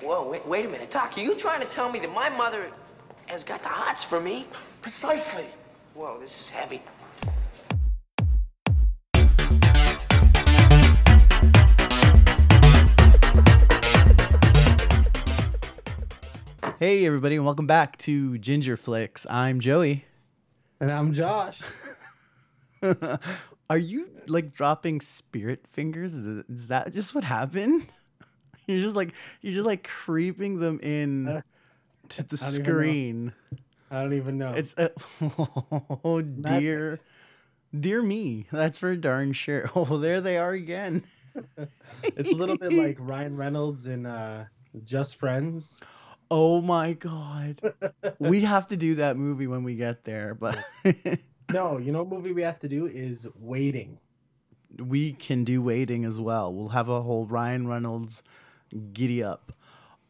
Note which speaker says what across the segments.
Speaker 1: Whoa, wait, wait a minute. Doc, are you trying to tell me that my mother has got the hots for me?
Speaker 2: Precisely.
Speaker 1: Whoa, this is heavy.
Speaker 3: Hey, everybody, and welcome back to Ginger Flicks. I'm Joey.
Speaker 4: And I'm Josh.
Speaker 3: Are you like dropping spirit fingers? Is, that just what happened? You're just like you're just like creeping them in to the
Speaker 4: I don't even know.
Speaker 3: screen.
Speaker 4: I don't even know.
Speaker 3: It's uh, oh dear, dear me. That's for darn sure. Oh, there they are again.
Speaker 4: It's a little bit like Ryan Reynolds in uh, Just Friends.
Speaker 3: Oh my god, we have to do that movie when we get there, but
Speaker 4: No, you know what movie we have to do is Waiting.
Speaker 3: we can do waiting as well. We'll have a whole Ryan Reynolds giddy up.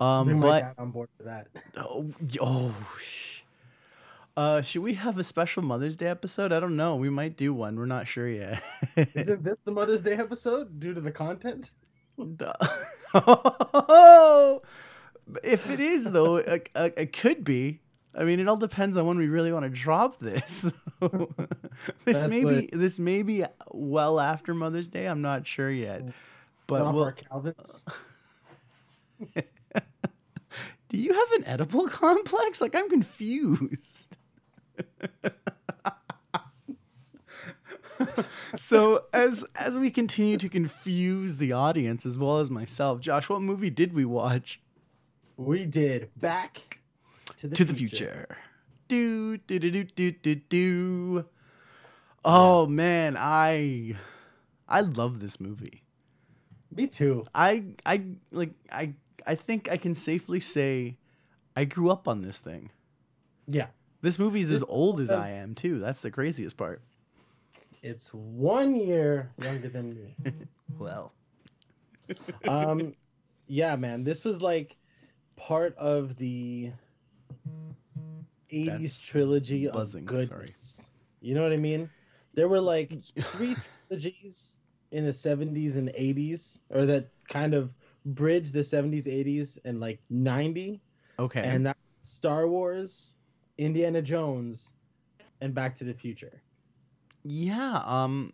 Speaker 3: Um, but
Speaker 4: on board for that.
Speaker 3: Oh, oh sh- uh, should we have a special Mother's Day episode? I don't know. We might do one. We're not sure yet.
Speaker 4: Isn't this the Mother's Day episode due to the content?
Speaker 3: Duh. if it is, though, it, it it could be. I mean, it all depends on when we really want to drop this. this may be
Speaker 4: what-
Speaker 3: this may be well after Mother's Day. I'm not sure yet. But we'll. do you have an Oedipal complex? Like I'm confused. so as as we continue to confuse the audience as well as myself, Josh, what movie did we watch?
Speaker 4: We did Back to the,
Speaker 3: to the future. Do do do do do do do. Oh man, I I love this movie.
Speaker 4: Me too.
Speaker 3: I I like I I think I can safely say I grew up on this thing.
Speaker 4: Yeah.
Speaker 3: This movie's as old as I am too. That's the craziest part.
Speaker 4: It's one year younger than me.
Speaker 3: Well,
Speaker 4: um yeah man this was like part of the 80s
Speaker 3: That's
Speaker 4: trilogy
Speaker 3: buzzing,
Speaker 4: of
Speaker 3: sorry.
Speaker 4: you know what i mean there were like three trilogies in the 70s and 80s or that kind of bridged the 70s 80s and like 90
Speaker 3: okay.
Speaker 4: and that's star wars indiana jones and back to the future
Speaker 3: yeah, um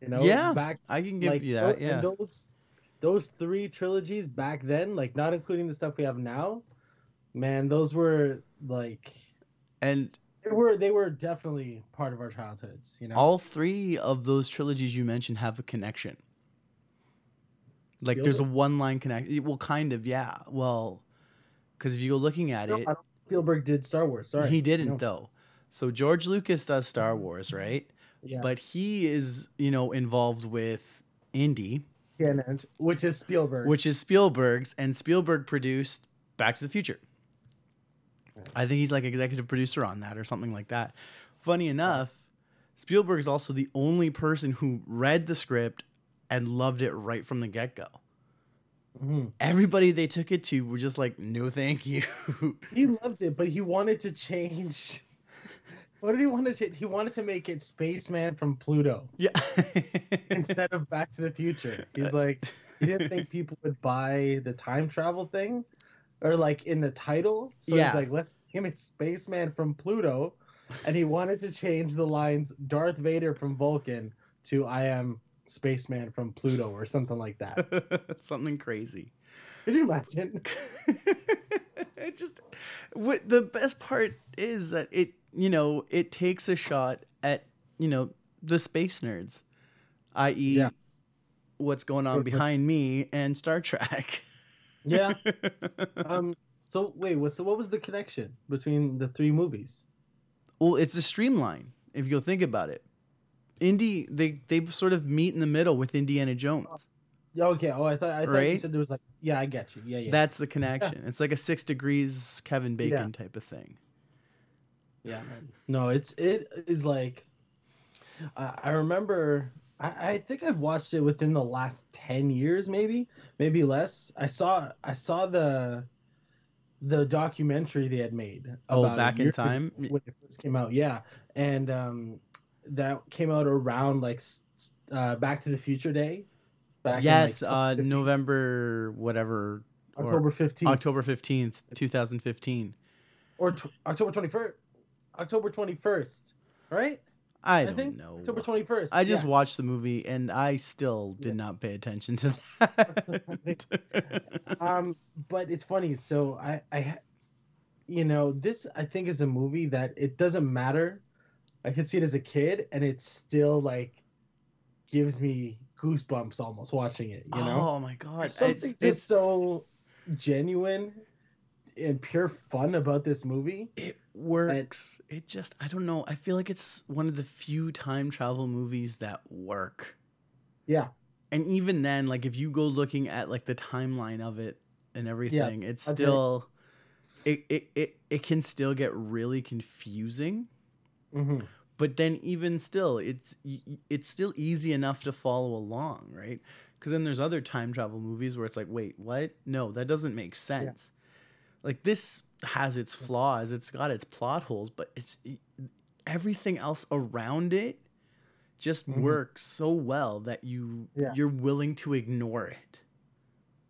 Speaker 4: you know
Speaker 3: Yeah,
Speaker 4: back
Speaker 3: I can give
Speaker 4: like
Speaker 3: you that.
Speaker 4: and
Speaker 3: Yeah.
Speaker 4: those those three trilogies back then, like not including the stuff we have now, man, those were like
Speaker 3: And
Speaker 4: they were they were definitely part of our childhoods, you know.
Speaker 3: all three of those trilogies you mentioned have a connection. Like there's a one line connection. Well, kind of, yeah. Well, because if you go looking at
Speaker 4: No,
Speaker 3: it,
Speaker 4: Spielberg did Star Wars. Sorry,
Speaker 3: he didn't
Speaker 4: No.
Speaker 3: though. So George Lucas does Star Wars, right?
Speaker 4: Yeah,
Speaker 3: But he is, you know, involved with Indy,
Speaker 4: Canon, which is Spielberg.
Speaker 3: which is Spielberg's, and Spielberg produced Back to the Future. I think he's like executive producer on that or something like that. Funny enough, Spielberg is also the only person who read the script and loved it right from the get go.
Speaker 4: Mhm.
Speaker 3: Everybody they took it to were just like, no, thank you.
Speaker 4: he loved it, but he wanted to change. What did he want to change? He wanted to make it Spaceman from Pluto
Speaker 3: yeah.
Speaker 4: instead of Back to the Future. He's like, he didn't think people would buy the time travel thing, or like in the title. So
Speaker 3: Yeah.
Speaker 4: he's like, let's give it Spaceman from Pluto, and he wanted to change the lines Darth Vader from Vulcan to I am Spaceman from Pluto or something like that.
Speaker 3: something crazy.
Speaker 4: Could you imagine?
Speaker 3: it just what the best part is that it you know it takes a shot at you know the space nerds i.e
Speaker 4: Yeah.
Speaker 3: what's going on behind me and star trek
Speaker 4: Yeah. Um. So wait, what? So what was the connection between the three movies?
Speaker 3: well it's a streamline if you go think about it indy they they sort of meet in the middle with indiana jones
Speaker 4: Yeah. Okay. Oh, I thought I thought you said there was like. Yeah, I get you. Yeah, yeah.
Speaker 3: that's the connection it's like a six degrees kevin bacon type of thing
Speaker 4: Yeah, man. No, it's it is like I, I remember I, I think I've watched it within the last ten years, maybe, maybe less. I saw I saw the the documentary they had made.
Speaker 3: Oh, Back in Time?
Speaker 4: when it first came out. Yeah, and um, that came out around like uh, Back to the Future Day. Back in,
Speaker 3: yes
Speaker 4: like,
Speaker 3: uh november whatever
Speaker 4: October 15th.
Speaker 3: October 15th, 2015.
Speaker 4: or tw- October 21st. October 21st, right?
Speaker 3: I
Speaker 4: I
Speaker 3: don't
Speaker 4: think
Speaker 3: know.
Speaker 4: October 21st.
Speaker 3: I just
Speaker 4: yeah.
Speaker 3: watched the movie and I still did
Speaker 4: Yeah.
Speaker 3: not pay attention to that.
Speaker 4: um but it's funny so i i you know this i think is a movie that it doesn't matter i could see it as a kid and it still like gives me goosebumps almost watching it you know
Speaker 3: oh my god.
Speaker 4: Something
Speaker 3: It's,
Speaker 4: just
Speaker 3: it's
Speaker 4: so genuine and pure fun about this movie
Speaker 3: it works. It just I don't know. I feel like it's one of the few time travel movies that work.
Speaker 4: yeah
Speaker 3: And even then, like if you go looking at like the timeline of it and everything, it's
Speaker 4: that's it.
Speaker 3: still it, it it it can still get really confusing.
Speaker 4: hmm
Speaker 3: But then even still, it's it's still easy enough to follow along, right? Because then there's other time travel movies where it's like, wait, what? No, that doesn't make sense. Like this has its flaws, it's got its plot holes, but it's everything else around it just
Speaker 4: Mhm.
Speaker 3: works so well that you
Speaker 4: Yeah.
Speaker 3: you're willing to ignore it.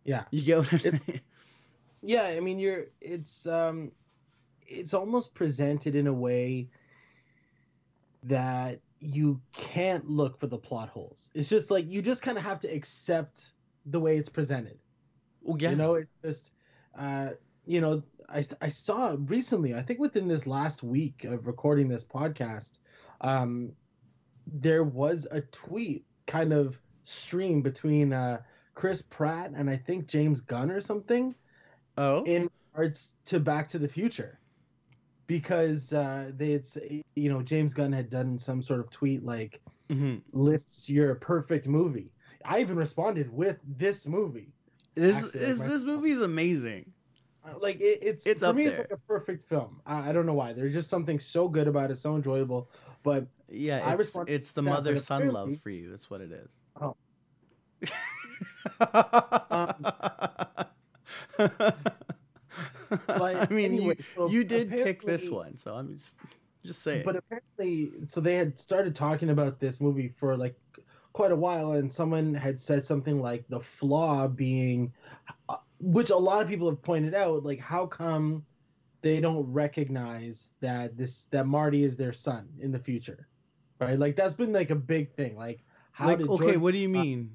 Speaker 4: yeah
Speaker 3: You get what I'm
Speaker 4: It-
Speaker 3: saying?
Speaker 4: yeah i mean you're it's um it's almost presented in a way that you can't look for the plot holes it's just like you just kind of have to accept the way it's presented
Speaker 3: Well, yeah.
Speaker 4: you know it's just uh you know I, I saw recently i think within this last week of recording this podcast um there was a tweet kind of stream between uh chris pratt and i think james gunn or something
Speaker 3: oh.
Speaker 4: in regards to Back to the Future, because uh, they had, you know, James Gunn had done some sort of tweet like
Speaker 3: Mhm.
Speaker 4: lists your perfect movie. I even responded with this movie.
Speaker 3: This
Speaker 4: Actually,
Speaker 3: is this movie is amazing.
Speaker 4: Uh, Like it, it's
Speaker 3: It's
Speaker 4: for me, it's like a perfect film. I, I don't know why. There's just something so good about it, so enjoyable. But
Speaker 3: Yeah,
Speaker 4: I
Speaker 3: it's, it's the mother son love for you. That's what it is.
Speaker 4: Oh.
Speaker 3: I mean,
Speaker 4: anyway,
Speaker 3: you,
Speaker 4: so
Speaker 3: you did pick this one, so I'm just just saying.
Speaker 4: But apparently, so they had started talking about this movie for like quite a while, and someone had said something like the flaw being, uh, which a lot of people have pointed out, like how come they don't recognize that this that Marty is their son in the future, right? Like that's been like a big thing. Like how
Speaker 3: like,
Speaker 4: did
Speaker 3: okay, what do you mean?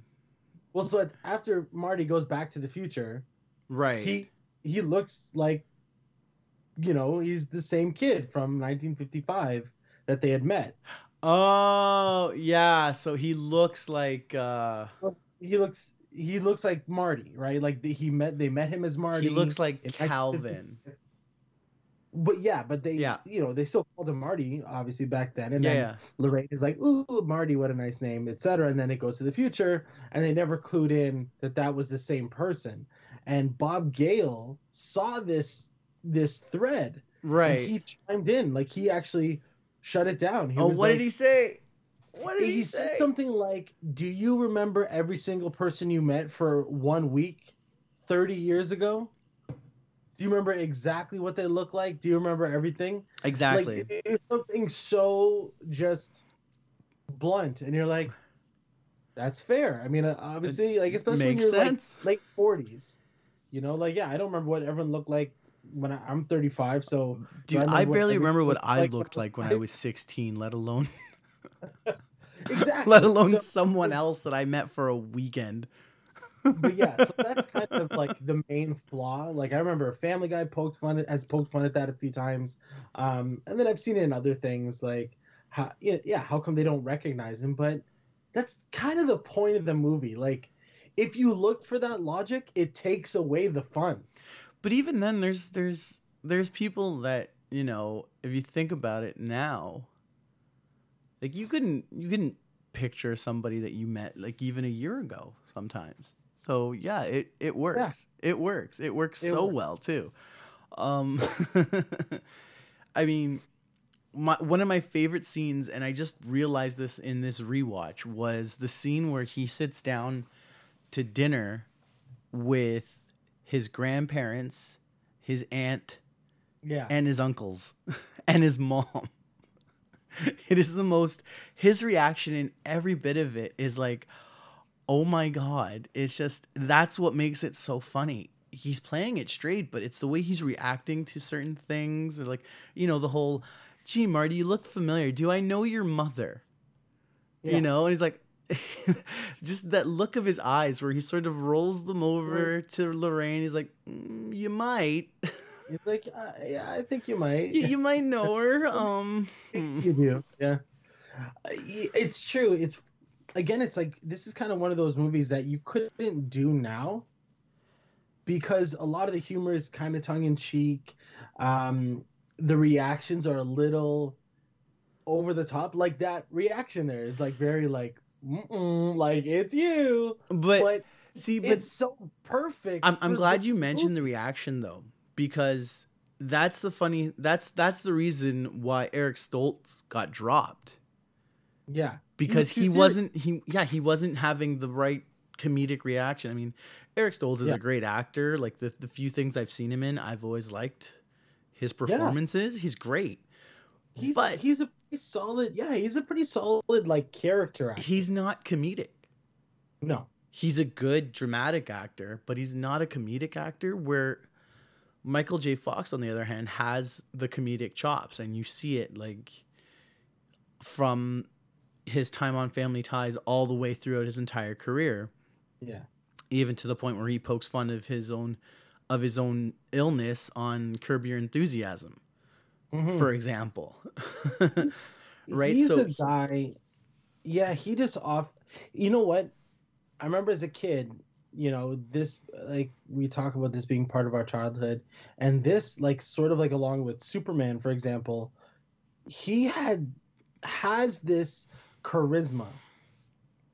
Speaker 4: well, so after Marty goes back to the future,
Speaker 3: right.
Speaker 4: he he looks like you know he's the same kid from 1955 that they had met
Speaker 3: oh, yeah. So he looks like uh
Speaker 4: he looks he looks like marty right like he met they met him as marty
Speaker 3: he looks like
Speaker 4: in
Speaker 3: Calvin.
Speaker 4: but yeah but they
Speaker 3: Yeah.
Speaker 4: you know they still called him marty obviously back then and
Speaker 3: Yeah,
Speaker 4: then
Speaker 3: yeah.
Speaker 4: lorraine is like ooh marty what a nice name etc and then it goes to the future and they never clued in that that was the same person and bob gale saw this this thread
Speaker 3: Right.
Speaker 4: And he chimed in, like he actually shut it down. He
Speaker 3: oh, what
Speaker 4: like,
Speaker 3: did he say? What did he, say
Speaker 4: he
Speaker 3: say?
Speaker 4: said something like, "Do you remember every single person you met for one week, thirty years ago? Do you remember exactly what they look like? Do you remember everything?
Speaker 3: Exactly.
Speaker 4: Like it- it's something so just blunt, and you're like, that's fair. I mean, uh, obviously, like especially when you're
Speaker 3: sense.
Speaker 4: like late forties, you know, like yeah, I don't remember what everyone looked like when I, I'm 35, so
Speaker 3: Dude,
Speaker 4: I
Speaker 3: I,
Speaker 4: what
Speaker 3: barely remember what I
Speaker 4: like
Speaker 3: looked like when I was 16, let alone
Speaker 4: exactly.
Speaker 3: let alone
Speaker 4: So-
Speaker 3: someone else that I met for a weekend.
Speaker 4: but yeah, so that's kind of like the main flaw. Like I remember a Family Guy poked fun at, has poked fun at that a few times, um, and then I've seen it in other things like how yeah, yeah how come they don't recognize him? But that's kind of the point of the movie. Like if you look for that logic, it takes away the fun.
Speaker 3: But even then, there's there's there's people that you know if you think about it now, like you couldn't you couldn't picture somebody that you met like even a year ago sometimes. So yeah, it it works. It works. It works
Speaker 4: It
Speaker 3: so
Speaker 4: works.
Speaker 3: well too. Um, I mean, my one of my favorite scenes, and I just realized this in this rewatch, was the scene where he sits down to dinner with his grandparents, his aunt,
Speaker 4: Yeah,
Speaker 3: and his uncles, and his mom. It is the most. His reaction in every bit of it is like, "Oh my god!" It's just that's what makes it so funny. he's playing it straight, but it's the way he's reacting to certain things, or like you know the whole, "Gee, Marty, you look familiar. Do I know your mother?"
Speaker 4: Yeah.
Speaker 3: You know, and he's like, just that look of his eyes where he sort of rolls them over to Lorraine. He's like, "Mm, "You might,
Speaker 4: He's like, uh, yeah, I think you might.
Speaker 3: you, you might know her." Um, hmm.
Speaker 4: You do, yeah. Uh, It's true. It's again, it's like this is kind of one of those movies that you couldn't do now because a lot of the humor is kind of tongue in cheek. Um, the reactions are a little over the top. Like that reaction there is like very like, like it's you,
Speaker 3: but,
Speaker 4: but
Speaker 3: see, but
Speaker 4: it's so perfect.
Speaker 3: I'm I'm glad you mentioned
Speaker 4: movie.
Speaker 3: the reaction though, because that's the funny that's that's the reason why Eric Stoltz got dropped
Speaker 4: Yeah,
Speaker 3: because
Speaker 4: too
Speaker 3: he wasn't he yeah he wasn't having the right comedic reaction. I mean, Eric Stoltz is
Speaker 4: Yeah.
Speaker 3: a great actor. Like the the few things I've seen him in, I've always liked his performances. He's great.
Speaker 4: He's
Speaker 3: But-
Speaker 4: he's a solid. Yeah, he's a pretty solid like character actor.
Speaker 3: He's not comedic.
Speaker 4: No,
Speaker 3: He's a good dramatic actor, but he's not a comedic actor where Michael J. Fox, on the other hand, has the comedic chops, and you see it like from his time on Family Ties all the way throughout his entire career,
Speaker 4: yeah,
Speaker 3: even to the point where he pokes fun of his own of his own illness on Curb Your Enthusiasm,
Speaker 4: Mhm.
Speaker 3: for example. right?
Speaker 4: He's
Speaker 3: so
Speaker 4: a guy. Yeah, he just off. You know what? I remember as a kid. You know this like we talk about this being part of our childhood, and this like sort of like along with Superman, for example, he had has this charisma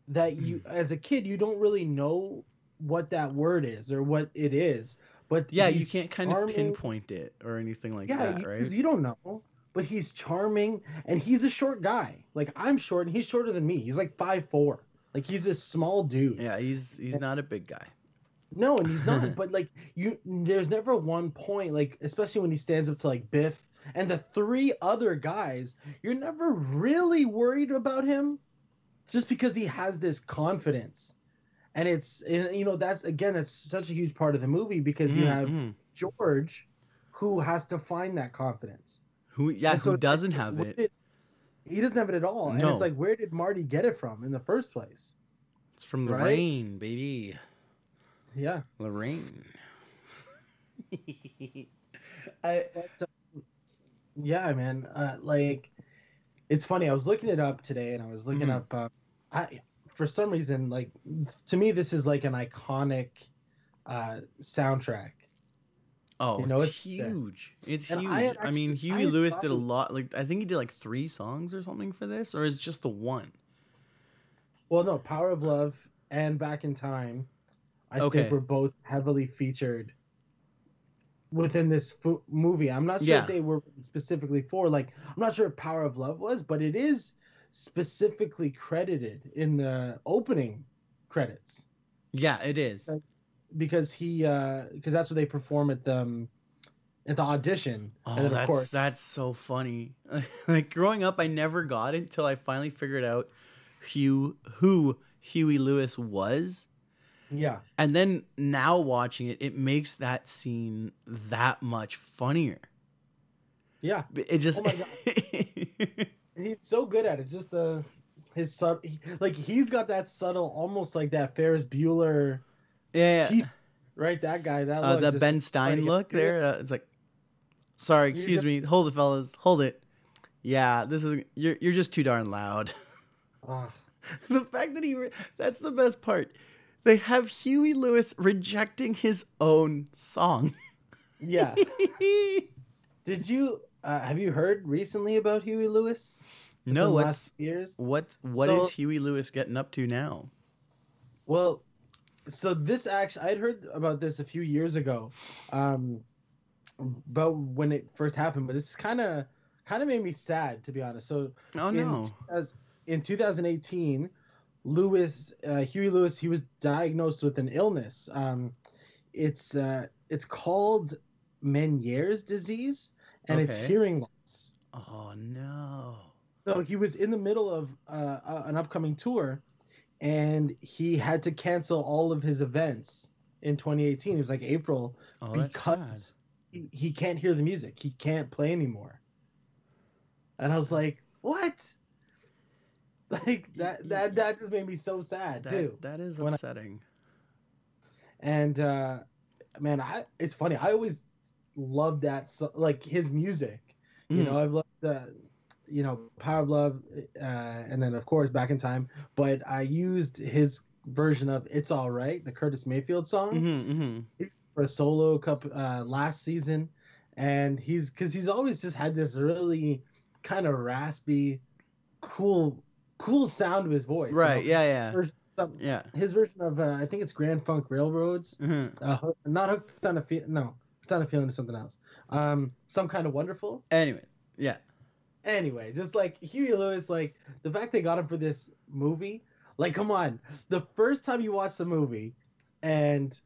Speaker 4: that you as a kid you don't really know what that word is or what it is but
Speaker 3: yeah, you can't kind of pinpoint it or anything like
Speaker 4: yeah,
Speaker 3: that, right?
Speaker 4: you don't know. But he's charming and he's a short guy. Like I'm short and he's shorter than me. He's like five four. Like he's a small dude.
Speaker 3: Yeah, he's he's not a big guy.
Speaker 4: No, and he's not. but like you, there's never one point. Like especially when he stands up to like Biff and the three other guys, you're never really worried about him, just because he has this confidence. And it's and, you know that's again that's such a huge part of the movie because you have
Speaker 3: Mhm.
Speaker 4: George, who has to find that confidence.
Speaker 3: who yeah
Speaker 4: And so
Speaker 3: who
Speaker 4: it's
Speaker 3: doesn't
Speaker 4: like,
Speaker 3: have it?
Speaker 4: did- he doesn't have it at all. And
Speaker 3: No.
Speaker 4: it's like, where did Marty get it from in the first place?
Speaker 3: It's from
Speaker 4: right?
Speaker 3: Lorraine, baby.
Speaker 4: Yeah.
Speaker 3: Lorraine. I,
Speaker 4: But, uh, yeah, man. Uh, like, it's funny. I was looking it up today, and I was looking
Speaker 3: Mhm.
Speaker 4: up. Uh, I for some reason, like to me, this is like an iconic uh, soundtrack.
Speaker 3: oh,
Speaker 4: You know,
Speaker 3: it's,
Speaker 4: it's-
Speaker 3: huge. It's
Speaker 4: And
Speaker 3: huge.
Speaker 4: I
Speaker 3: I, mean,
Speaker 4: actually- I
Speaker 3: Huey Lewis did a lot. Like, I think he did like three songs or something for this, or is it just the one?
Speaker 4: Well, no, Power of Love and Back in Time, I
Speaker 3: Okay.
Speaker 4: think were both heavily featured within this fo- movie. I'm not sure
Speaker 3: Yeah.
Speaker 4: if they were specifically for like I'm not sure if Power of Love was, but it is specifically credited in the opening credits
Speaker 3: Yeah, it is.
Speaker 4: Uh, because he uh because that's what they perform at the um, at the audition.
Speaker 3: Oh,
Speaker 4: and of
Speaker 3: that's
Speaker 4: course,
Speaker 3: that's so funny. like growing up, I never got it until I finally figured out Hugh who Huey Lewis was.
Speaker 4: yeah.
Speaker 3: And then now watching it, it makes that scene that much funnier.
Speaker 4: Yeah.
Speaker 3: It just
Speaker 4: Oh he's so good at it. Just the his sub he, like he's got that subtle almost like that Ferris Bueller
Speaker 3: yeah,
Speaker 4: teeth, right? That guy, that
Speaker 3: uh, the Ben Stein look there. Uh, it's like, sorry, excuse me, hold it, fellas, hold it. Yeah, this is you're you're just too darn loud. The fact that he re- that's the best part. They have Huey Lewis rejecting his own song.
Speaker 4: yeah. Did you uh, have you heard recently about Huey Lewis?
Speaker 3: no, what's
Speaker 4: years?
Speaker 3: what what is
Speaker 4: So-
Speaker 3: Huey Lewis getting up to now?
Speaker 4: Well, so this actually I'd heard about this a few years ago, um, about when it first happened. But this kind of kind of made me sad to be honest. So
Speaker 3: Oh
Speaker 4: in,
Speaker 3: no.
Speaker 4: as, in 2018, Lewis, uh, Huey Lewis, he was diagnosed with an illness. Um, it's uh, it's called Meniere's disease, and it's hearing loss.
Speaker 3: Oh no.
Speaker 4: So he was in the middle of uh, uh, an upcoming tour, and he had to cancel all of his events in 2018. It was like April
Speaker 3: Oh,
Speaker 4: because he, he can't hear the music. He can't play anymore. And I was like, what? Like that that that just made me so sad too.
Speaker 3: That, that is
Speaker 4: When I-
Speaker 3: upsetting.
Speaker 4: And uh man, I it's funny. I always loved that like his music. You
Speaker 3: Mm.
Speaker 4: know, I've loved the you know, Power of Love uh and then of course Back in Time, but I used his version of It's All Right, the Curtis Mayfield song.
Speaker 3: Mhm, mhm.
Speaker 4: for a solo cup uh, last season, and he's because he's always just had this really kind of raspy, cool, cool sound of his voice. you
Speaker 3: Right.
Speaker 4: know?
Speaker 3: Yeah. Yeah. Yeah.
Speaker 4: His version of uh, I think it's Grand Funk Railroads.
Speaker 3: Mhm.
Speaker 4: Uh, not hooked on a feel. No, on a feeling something else. Um, some kind of wonderful.
Speaker 3: Anyway. Yeah.
Speaker 4: Anyway, just like Huey Lewis, like the fact they got him for this movie, like come on, the first time you watch the movie, and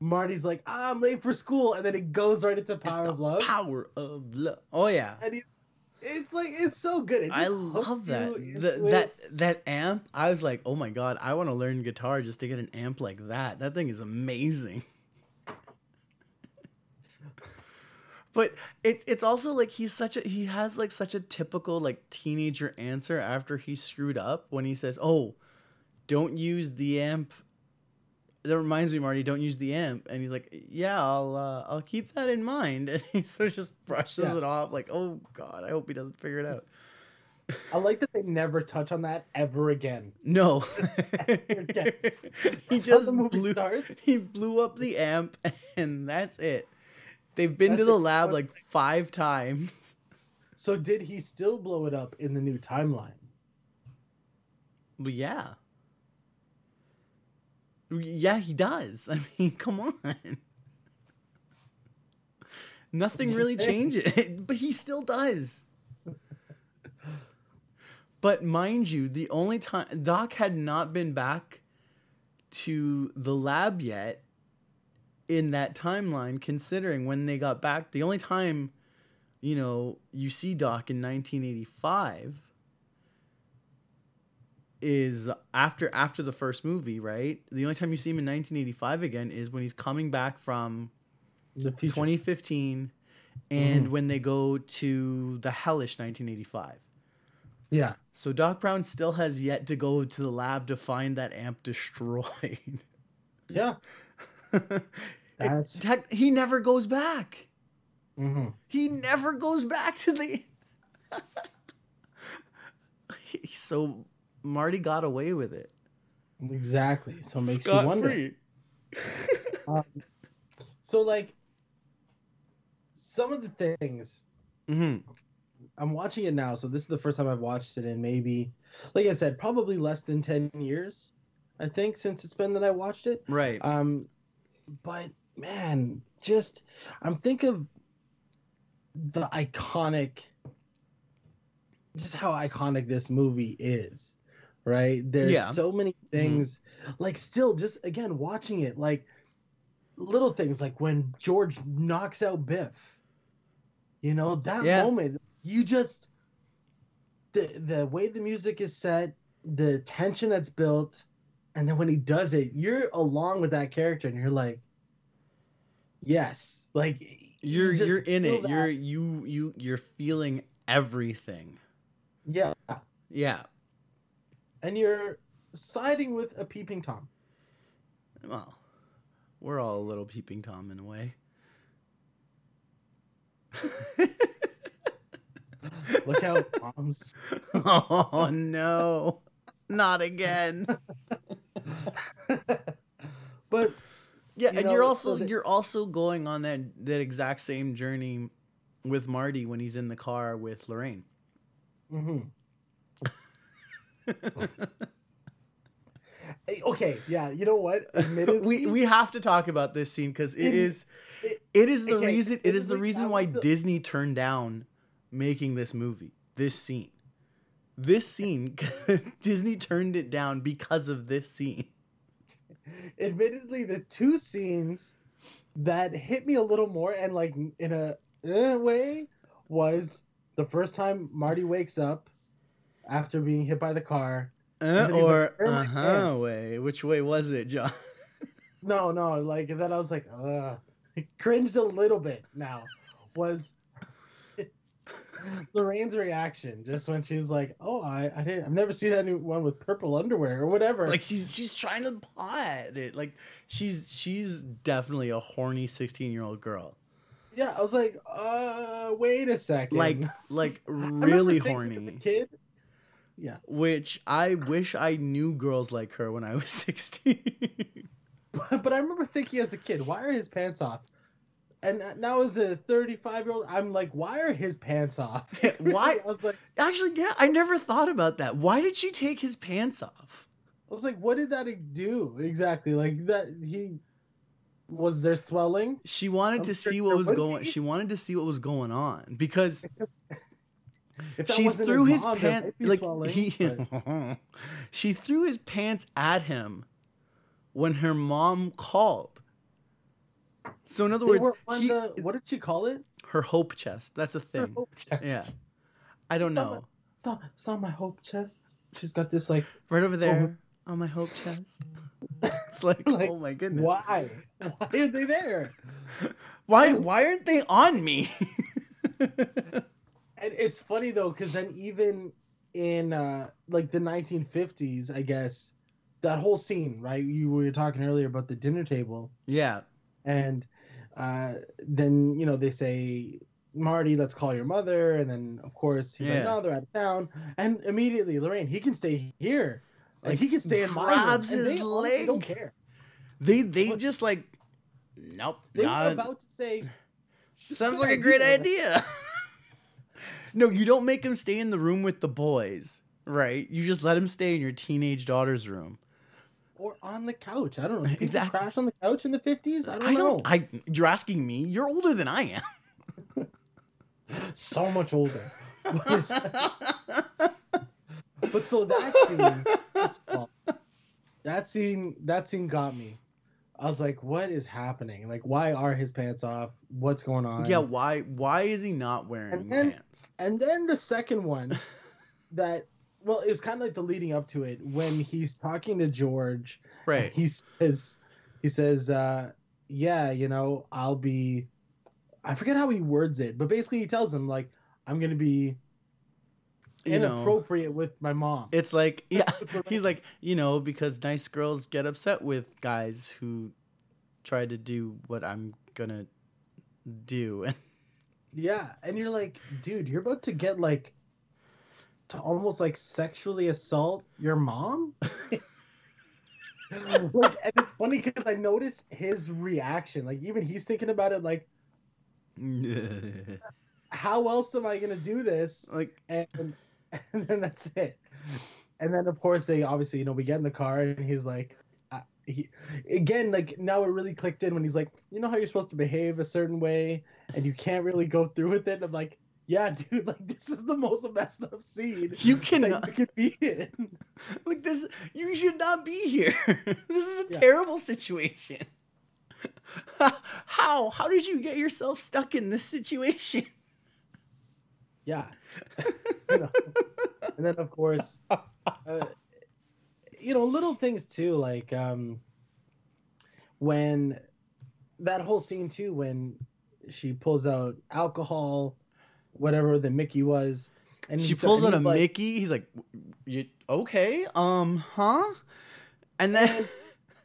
Speaker 4: Marty's like, ah, I'm late for school, and then it goes right into Power of Love,
Speaker 3: Power of love. Oh yeah.
Speaker 4: he, it's like it's so good. It
Speaker 3: I love that. The, that that amp. I was like, oh my god, I want to learn guitar just to get an amp like that. That thing is amazing. But it's it's also like he's such a he has like such a typical like teenager answer after he screwed up when he says, "Oh, don't use the amp." That reminds me, Marty. Don't use the amp, and he's like, "Yeah, I'll uh, I'll keep that in mind." And he sort of just brushes
Speaker 4: Yeah.
Speaker 3: it off, like, "Oh God, I hope he doesn't figure it out."
Speaker 4: I like that they never touch on that ever again.
Speaker 3: No.
Speaker 4: Okay.
Speaker 3: he just blew
Speaker 4: starts.
Speaker 3: he blew up the amp and that's it. They've been to the lab like 5 times.
Speaker 4: So did he still blow it up in the new timeline?
Speaker 3: But yeah. Yeah, he does. I mean, come on. Nothing really changes, but he still does. But mind you, the only time Doc had not been back to the lab yet in that timeline, considering when they got back, the only time, you know, you see Doc in 1985 is after after the first movie, right? The only time you see him in 1985 again is when he's coming back from
Speaker 4: The future.
Speaker 3: 2015 and mm-hmm. when they go to the hellish 1985.
Speaker 4: Yeah.
Speaker 3: So Doc Brown still has yet to go to the lab to find that amp destroyed.
Speaker 4: Yeah. That's
Speaker 3: Tech- he never goes back.
Speaker 4: hmm
Speaker 3: He never goes back to the. so Marty got away with it.
Speaker 4: exactly. So it makes you wonder. Um, so like some of the things
Speaker 3: hmm
Speaker 4: I'm watching it now, so this is the first time I've watched it in maybe, like I said, probably less than ten years. I think since it's been that I watched it.
Speaker 3: Right.
Speaker 4: Um, but man, just I'm thinking of the iconic, just how iconic this movie is, right? There's
Speaker 3: Yeah.
Speaker 4: so many mm-hmm. things, like still just again watching it, like little things like when George knocks out Biff. You know that
Speaker 3: Yeah.
Speaker 4: moment, you just the the way the music is set, the tension that's built, and then when he does it, you're along with that character, and you're like, yes, like you
Speaker 3: You're
Speaker 4: just
Speaker 3: you're in it.
Speaker 4: that.
Speaker 3: You're you you you're feeling everything.
Speaker 4: yeah,
Speaker 3: Yeah.
Speaker 4: and you're siding with a peeping tom.
Speaker 3: Well, we're all a little peeping tom in a way.
Speaker 4: Look how Tom's
Speaker 3: oh no. Not again.
Speaker 4: but
Speaker 3: Yeah,
Speaker 4: You
Speaker 3: and
Speaker 4: know,
Speaker 3: you're
Speaker 4: so
Speaker 3: also
Speaker 4: that-
Speaker 3: you're also going on that that exact same journey with Marty when he's in the car with Lorraine.
Speaker 4: mhm. Eh, okay, yeah, you know what? Admittedly,
Speaker 3: we we have to talk about this scene because it
Speaker 4: In-
Speaker 3: is
Speaker 4: it-
Speaker 3: it is the
Speaker 4: okay,
Speaker 3: reason it is the reason why
Speaker 4: the-
Speaker 3: Disney turned down making this movie. This scene. This scene Disney turned it down because of this scene.
Speaker 4: admittedly the two scenes that hit me a little more and like in a eh, way was the first time Marty wakes up after being hit by the car
Speaker 3: Uh,
Speaker 4: like,
Speaker 3: or
Speaker 4: "Where are my
Speaker 3: uh huh
Speaker 4: pants?"
Speaker 3: way. Which way was it, John?
Speaker 4: no, no, like then I was like, uh, cringed a little bit. Now was Lorraine's reaction just when she's like, "Oh, I, I didn't, I've never seen anyone with purple underwear or whatever."
Speaker 3: Like she's she's trying to pot it. Like she's she's definitely a horny sixteen year old girl.
Speaker 4: yeah, I was like, "Uh, wait a second.
Speaker 3: Like like really
Speaker 4: thinking as a
Speaker 3: horny.
Speaker 4: kid. Yeah,
Speaker 3: Which I wish I knew girls like her when I was sixteen.
Speaker 4: but, but I remember thinking as a kid, why are his pants off? And now as a 35 year old, I'm like, why are his pants off?
Speaker 3: Why-
Speaker 4: I was like,
Speaker 3: Actually, yeah, I never thought about that. Why did she take his pants off?
Speaker 4: I was like, what did that do exactly? Like that he was there swelling?
Speaker 3: She wanted
Speaker 4: I'm
Speaker 3: to
Speaker 4: sure
Speaker 3: see what was going.
Speaker 4: be.
Speaker 3: She wanted to see what was going on because
Speaker 4: If
Speaker 3: she threw his pants like
Speaker 4: swelling,
Speaker 3: he.
Speaker 4: but-
Speaker 3: she threw his pants at him when her mom called. So in other
Speaker 4: They
Speaker 3: words, he,
Speaker 4: the what did she call it?
Speaker 3: her hope chest. That's a thing.
Speaker 4: hope chest.
Speaker 3: Yeah. I don't know.
Speaker 4: It's not, it's not my hope chest. She's got this like,
Speaker 3: Right over there on my hope chest. It's like,
Speaker 4: Like,
Speaker 3: oh my goodness.
Speaker 4: why? Why are they there?
Speaker 3: Why why aren't they on me?
Speaker 4: And it's funny though, because then even in uh like the 1950s, I guess that whole scene, right? You were talking earlier about the dinner table,
Speaker 3: yeah.
Speaker 4: and uh then you know they say Marty, let's call your mother, and then of course he's
Speaker 3: Yeah.
Speaker 4: like, no, they're out of town, and immediately Lorraine, he can stay here, like,
Speaker 3: Like,
Speaker 4: he can stay in my room, and
Speaker 3: his
Speaker 4: they honestly don't care.
Speaker 3: They they just like nope.
Speaker 4: They
Speaker 3: not-
Speaker 4: were about to say,
Speaker 3: Sounds like a great
Speaker 4: idea."
Speaker 3: idea. no, you don't make him stay in the room with the boys, right? You just let him stay in your teenage daughter's room.
Speaker 4: Or on the couch. I don't know.
Speaker 3: Exactly.
Speaker 4: Crash on the couch in the 50s. I don't
Speaker 3: I
Speaker 4: know.
Speaker 3: don't. I. You're asking me. You're older than I am.
Speaker 4: so much older. but so that scene, first of all, that scene, that scene got me. I was like, "What is happening? Like, why are his pants off? What's going on?"
Speaker 3: yeah. Why? Why is he not wearing
Speaker 4: And then-
Speaker 3: pants?
Speaker 4: And then the second one, that well, it was kind of like the leading up to it when he's talking to George.
Speaker 3: Right.
Speaker 4: He says, he says, uh, "Yeah, you know, I'll be." I forget how he words it, but basically he tells him like, "I'm gonna be
Speaker 3: You know.
Speaker 4: inappropriate with my mom."
Speaker 3: It's like yeah. He's like you know because nice girls get upset with guys who try to do what I'm gonna do.
Speaker 4: Yeah, and you're like, dude, you're about to get like to almost like sexually assault your mom. like, and it's funny because I noticed his reaction. Like, even he's thinking about it. Like, how else am I gonna do this?
Speaker 3: like
Speaker 4: And and then that's it. And then of course they obviously you know we get in the car and he's like. uh, He, again, like now it really clicked in when he's like, you know how you're supposed to behave a certain way, and you can't really go through with it. And I'm like, yeah, dude, like this is the most messed up scene
Speaker 3: you cannot.
Speaker 4: you could be in.
Speaker 3: like this you should not be here this is a
Speaker 4: Yeah.
Speaker 3: terrible situation how how did you get yourself stuck in this situation
Speaker 4: Yeah. You know. And then of course, uh, you know, little things too, like um, when that whole scene too, when she pulls out alcohol, whatever the Mickey was, and
Speaker 3: she pulls out a
Speaker 4: like-
Speaker 3: mickey. He's like you, okay um huh? And then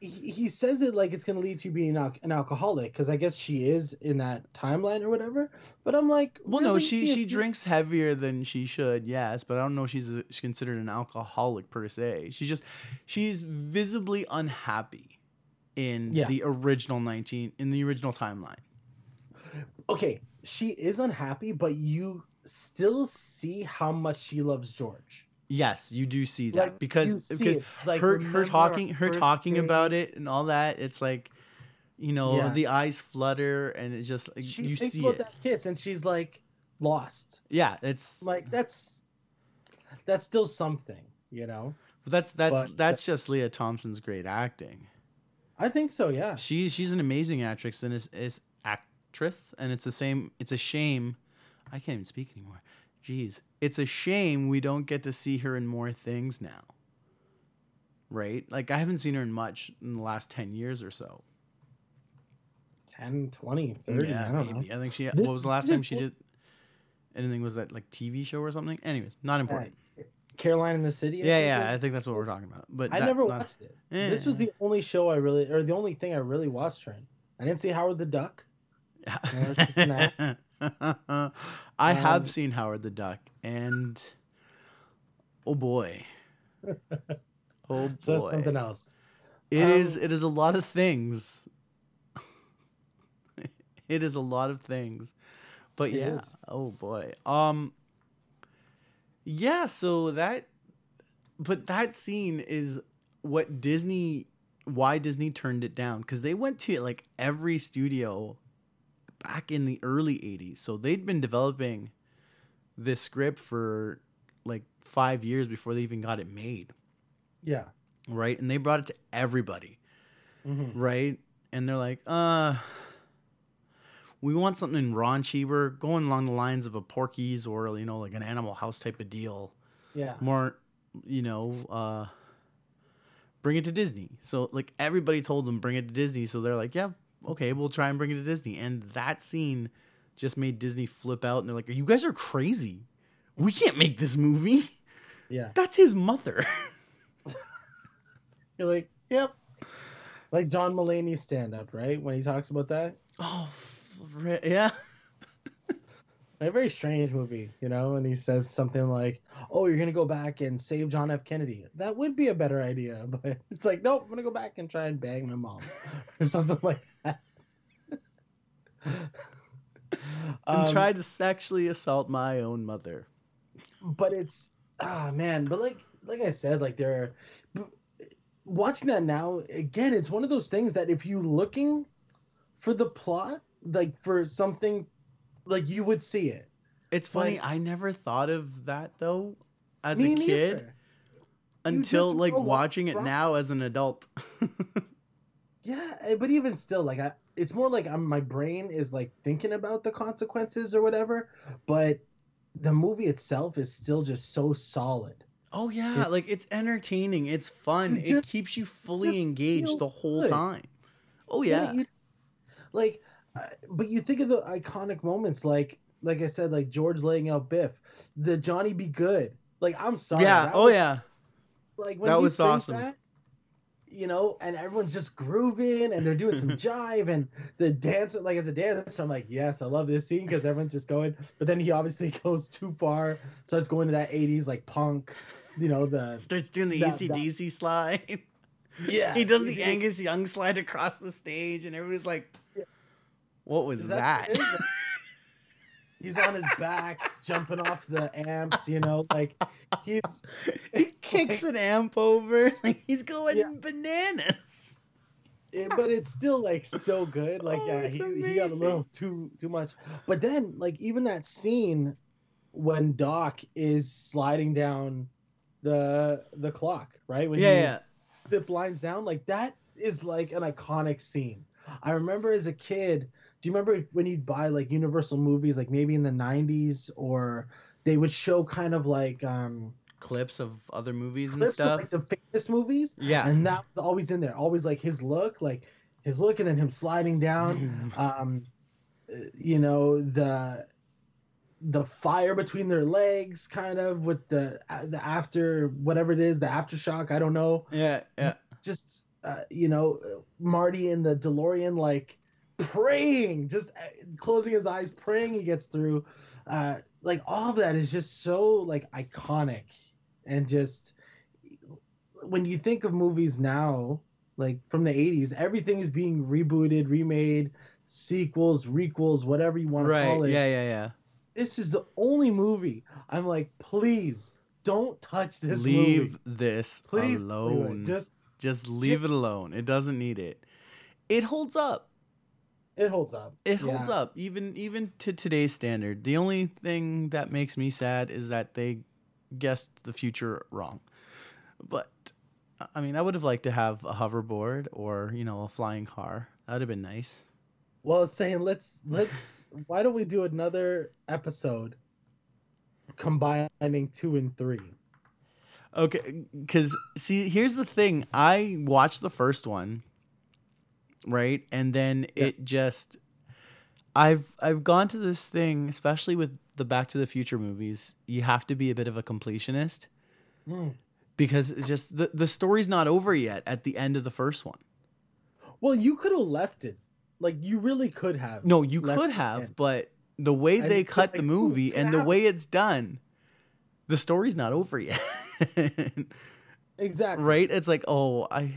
Speaker 4: he, he says it like it's gonna lead to being al- an alcoholic because I guess she is in that timeline or whatever. But I'm like,
Speaker 3: well no she she drinks heavier than she should yes. But i don't know if she's, a, she's considered an alcoholic per se. She's just she's visibly unhappy in
Speaker 4: Yeah.
Speaker 3: the original 19 in the original timeline.
Speaker 4: Okay, she is unhappy, but you still see how much she loves George.
Speaker 3: Yes, you do see that
Speaker 4: Like,
Speaker 3: because because
Speaker 4: like,
Speaker 3: her her talking her talking about it and all that. It's like, you know,
Speaker 4: Yeah.
Speaker 3: the eyes flutter and it's just like
Speaker 4: She
Speaker 3: you see it.
Speaker 4: that kiss and she's like lost.
Speaker 3: Yeah, it's like
Speaker 4: that's that's still something, you know.
Speaker 3: that's that's
Speaker 4: but-
Speaker 3: that's just Lea Thompson's great acting.
Speaker 4: I think so, yeah.
Speaker 3: She she's an amazing actress and is is actress and it's the same. It's a shame. I can't even speak anymore. Jeez, it's a shame we don't get to see her in more things now. Right? Like I haven't seen her in much in the last ten years or so.
Speaker 4: 10, 20, 30.
Speaker 3: yeah,
Speaker 4: I don't
Speaker 3: maybe.
Speaker 4: know.
Speaker 3: I think she. What was the last time she did anything? Was that like TV show or something? Anyways, not important.
Speaker 4: Caroline in the City. I
Speaker 3: Yeah, yeah.
Speaker 4: was-
Speaker 3: I think that's what we're talking about. But
Speaker 4: I
Speaker 3: that-
Speaker 4: never
Speaker 3: not-
Speaker 4: watched it.
Speaker 3: Yeah,
Speaker 4: this was the only show I really, or the only thing I really watched. Trent. I didn't see Howard the Duck. It's just an
Speaker 3: I have
Speaker 4: Um,
Speaker 3: seen Howard the Duck, and oh boy, oh boy,
Speaker 4: So that's something else.
Speaker 3: It is.
Speaker 4: Um,
Speaker 3: It is a lot of things. it is a lot of things, but yeah.
Speaker 4: is.
Speaker 3: Oh boy. Um. Yeah. So that, but that scene is what Disney. Why Disney turned it down because they went to like every studio back in the early 80s. So they'd been developing this script for like five years before they even got it made
Speaker 4: Yeah.
Speaker 3: right? And they brought it to everybody,
Speaker 4: Mhm.
Speaker 3: right? And they're like, uh, we want something raunchy. We're going along the lines of a Porky's or, you know, like an Animal House type of deal.
Speaker 4: Yeah.
Speaker 3: More, you know, uh, bring it to Disney. So, like, everybody told them, bring it to Disney. So they're like, yeah, okay, we'll try and bring it to Disney. And that scene just made Disney flip out. And they're like, you guys are crazy. We can't make this movie.
Speaker 4: Yeah.
Speaker 3: That's his mother.
Speaker 4: You're like, yep. Like John Mulaney's stand up, right? When he talks about that.
Speaker 3: oh, yeah.
Speaker 4: A very strange movie, you know, and he says something like, "Oh, you're gonna go back and save John F. Kennedy." That would be a better idea, but it's like, nope, I'm gonna go back and try and bang my mom, or something like that.
Speaker 3: and
Speaker 4: Um,
Speaker 3: tried to sexually assault my own mother.
Speaker 4: but it's ah man, but like like I said, like there, b- watching that now again, it's one of those things that if you looking for the plot, like for something, like you would see it.
Speaker 3: It's funny.
Speaker 4: Like-
Speaker 3: I never thought of that though, as a kid, until like watching it now as an adult.
Speaker 4: Yeah, eh, but even still, like I, it's more like I'm my brain is like thinking about the consequences or whatever, but the movie itself is still just so solid.
Speaker 3: oh yeah,
Speaker 4: It's-
Speaker 3: like it's entertaining. It's fun. It
Speaker 4: just-
Speaker 3: keeps you fully engaged the whole
Speaker 4: good.
Speaker 3: time. Oh yeah.
Speaker 4: you, like, but you think of the iconic moments, like like I said, like George laying out Biff, the Johnny B. Goode. Like I'm sorry.
Speaker 3: yeah. Oh
Speaker 4: was-
Speaker 3: yeah.
Speaker 4: like when
Speaker 3: That was awesome.
Speaker 4: that, you know, and everyone's just grooving and they're doing some jive and the dance. Like as a dancer, I'm like, yes, I love this scene because everyone's just going. But then he obviously goes too far, starts going to that '80s like punk, you know, the
Speaker 3: Starts doing the
Speaker 4: that-
Speaker 3: slide.
Speaker 4: yeah.
Speaker 3: he does the Angus Young slide across the stage, and everybody's like, "What was that?"
Speaker 4: what? He's on his back, jumping off the amps, you know, like he's
Speaker 3: he kicks an amp over. Like he's going
Speaker 4: Yeah.
Speaker 3: bananas.
Speaker 4: it, but it's still like so good. Like
Speaker 3: Oh,
Speaker 4: yeah, he, he got a little too too much. But then like even that scene when Doc is sliding down the the clock, right? When
Speaker 3: Yeah,
Speaker 4: he
Speaker 3: yeah.
Speaker 4: zip lines down, like that is like an iconic scene. I remember as a kid. Do you remember when you'd buy like Universal movies, like maybe in the '90s, or they would show kind of like um
Speaker 3: Clips of other movies and
Speaker 4: clips of
Speaker 3: stuff.
Speaker 4: like the famous movies?
Speaker 3: yeah.
Speaker 4: and that was always in there always like his look like his look and then him sliding down um you know the the fire between their legs kind of with the uh, the after whatever it is the aftershock i don't know
Speaker 3: yeah, yeah.
Speaker 4: just uh, you know marty in the delorean like praying just uh, closing his eyes praying he gets through uh like all of that is just so like iconic and just when you think of movies now like from the 80s everything is being rebooted remade sequels requels whatever you want to call
Speaker 3: Right.
Speaker 4: it
Speaker 3: Yeah, yeah, yeah.
Speaker 4: this is the only movie i'm like please don't touch this
Speaker 3: leave
Speaker 4: movie
Speaker 3: this
Speaker 4: please
Speaker 3: alone.
Speaker 4: just
Speaker 3: Just leave it alone. It doesn't need it. It holds up.
Speaker 4: It holds up
Speaker 3: It holds
Speaker 4: Yeah.
Speaker 3: up even even to today's standard. The only thing that makes me sad is that they guessed the future wrong. But I mean, I would have liked to have a hoverboard or, you know, a flying car. That would have been nice.
Speaker 4: Well, I saying let's let's why don't we do another episode combining two and three?
Speaker 3: Okay, because see, here's the thing. I watched the first one, right? And then it just I've I've gone to this thing, especially with the Back to the Future movies, you have to be a bit of a completionist
Speaker 4: Mm.
Speaker 3: because it's just the, the story's not over yet at the end of the first one.
Speaker 4: Well, you could have left it. Like you really could have.
Speaker 3: No, you could have, but the way they cut
Speaker 4: like,
Speaker 3: the movie and the way it's done, the story's not over yet.
Speaker 4: Exactly.
Speaker 3: right? It's like, oh, I